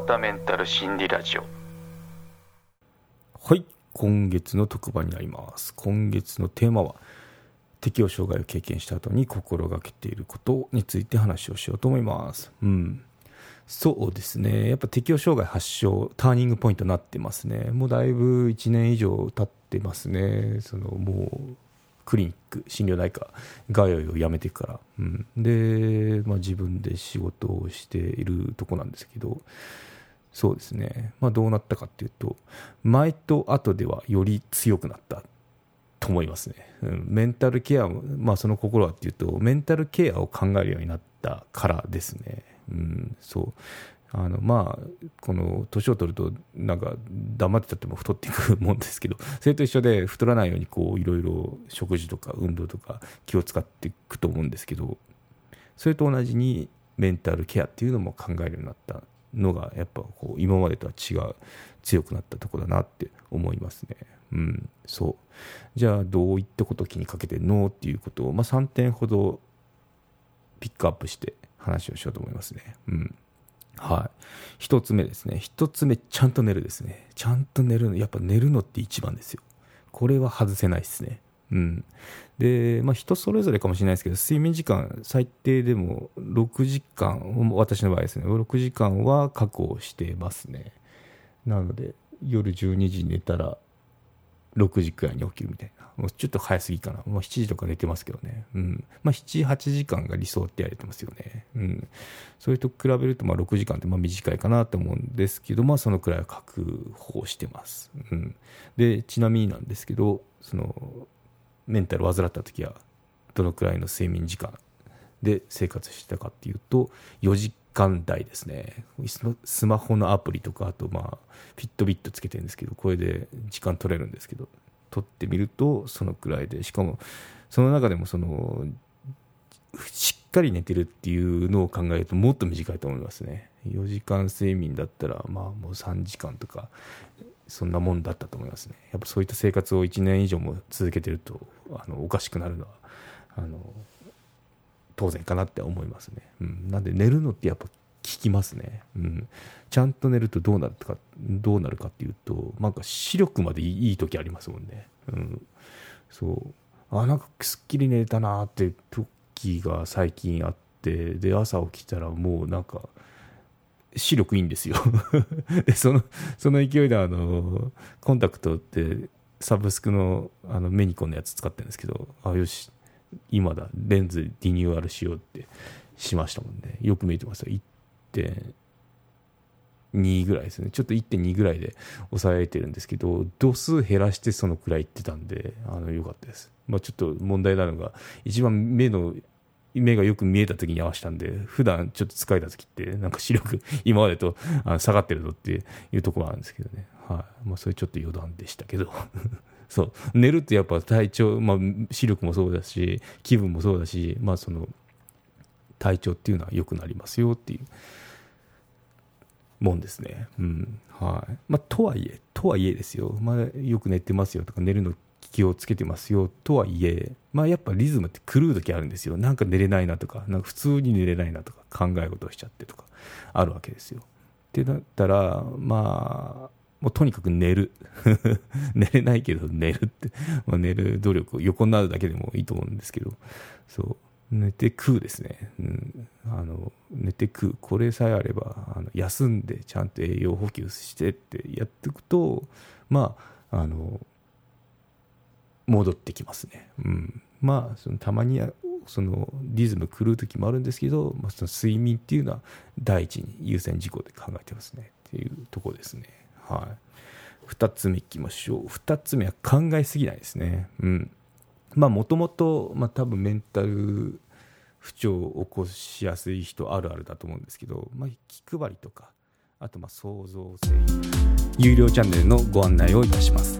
わたメンタル心理ラジオ。はい。今月の特番になります。今月のテーマは適応障害を経験した後に心がけていることについて話をしようと思います。うん。そうですね。やっぱ適応障害発症ターニングポイントになってますね。もうだいぶ1年以上経ってますね。そのもうクリニック心療内科通いをやめてから、うん、で、まあ、自分で仕事をしているとこなんですけど。そうですね、まあ、どうなったかっていうと前と後ではより強くなったと思いますね、うん、メンタルケアまあ、その心はっていうとメンタルケアを考えるようになったからですね、うん、そう。あのまあこの年を取るとなんか黙ってたっても太っていくもんですけどそれと一緒で太らないようにこういろいろ食事とか運動とか気を使っていくと思うんですけどそれと同じにメンタルケアっていうのも考えるようになったのがやっぱこう今までとは違う強くなったとこだなって思いますね。うん、そうじゃあどういったことを気にかけてのっていうことを、まあ、3点ほどピックアップして話をしようと思いますね。うんはい。一つ目ですね。一つ目、ちゃんと寝るですね。ちゃんと寝るの、やっぱ寝るのって一番ですよ。これは外せないですね。うん。で、まあ人それぞれかもしれないですけど、睡眠時間、最低でも6時間、私の場合ですね、6時間は確保してますね。なので、夜12時に寝たら、6時くらいに起きるみたいな。もうちょっと早すぎかな。もう7時とか寝てますけどね。うん。まあ、7、8時間が理想って言われてますよね。うん。それと比べると、まあ、6時間ってまあ短いかなと思うんですけど、まあ、そのくらいは確保してます。うん。で、ちなみになんですけど、その、メンタルを患った時は、どのくらいの睡眠時間で生活してたかっていうと、4時間台ですね。スマホのアプリとか、あとまあ、フィットビットつけてるんですけど、これで時間取れるんですけど、取ってみるとそのくらいで、しかもその中でもその、しっかり寝てるっていうのを考えるともっと短いと思いますね。4時間睡眠だったら、まあもう3時間とか、そんなもんだったと思いますね。やっぱそういった生活を1年以上も続けてると、あの、おかしくなるのは、あの、当然かなって思いますね。うん。なんで寝るのってやっぱ効きますね。うん。ちゃんと寝るとどうなるか、どうなるかっていうと、なんか視力までいい時ありますもんね。うん。そう。あ、なんかすっきり寝れたなって時が最近あって、で、朝起きたらもうなんか、視力いいんですよ。で、その、その勢いであの、コンタクトってサブスクのあのメニコンのやつ使ってるんですけど、あ、よし、今だレンズリニューアルしようってしましたもんね。よく見えてますよ1.2ぐらいですね。ちょっと1.2ぐらいで抑えてるんですけど度数減らしてそのくらいいってたんであのよかったです。まあちょっと問題なのが一番目の目がよく見えた時に合わせたんで普段ちょっと疲れた時ってなんか視力 今までとあ下がってるぞっていうところはあるんですけどね。はい。まあそれちょっと余談でしたけど。そう。寝るってやっぱ体調、まあ、視力もそうだし気分もそうだし、まあ、その体調っていうのは良くなりますよっていう。もんですね。うん。はい。まあ、とはいえ、とはいえですよ、まあ、よく寝てますよとか寝るの気をつけてますよとはいえ、まあ、やっぱリズムって狂う時あるんですよなんか寝れないなとかなんか普通に寝れないなとか考え事をしちゃってとかあるわけですよ。ってなったらまあもうとにかく寝る。寝れないけど寝るって。まあ、寝る努力、横になるだけでもいいと思うんですけど、そう。寝て食うですね。うん。あの、寝て食う。これさえあれば、あの休んでちゃんと栄養補給してってやっていくと、まあ、あの、戻ってきますね。うん。まあ、そのたまには、そのリズム狂う時もあるんですけど、まあ、その睡眠っていうのは第一に優先事項で考えてますねっていうとこですね。はい。2つ目いきましょう。2つ目は考えすぎないですね。うん。まあ、もともと、まあ、多分メンタル不調を起こしやすい人あるあるだと思うんですけど、まあ、気配りとか、あと、まあ、創造性。有料チャンネルのご案内をいたします。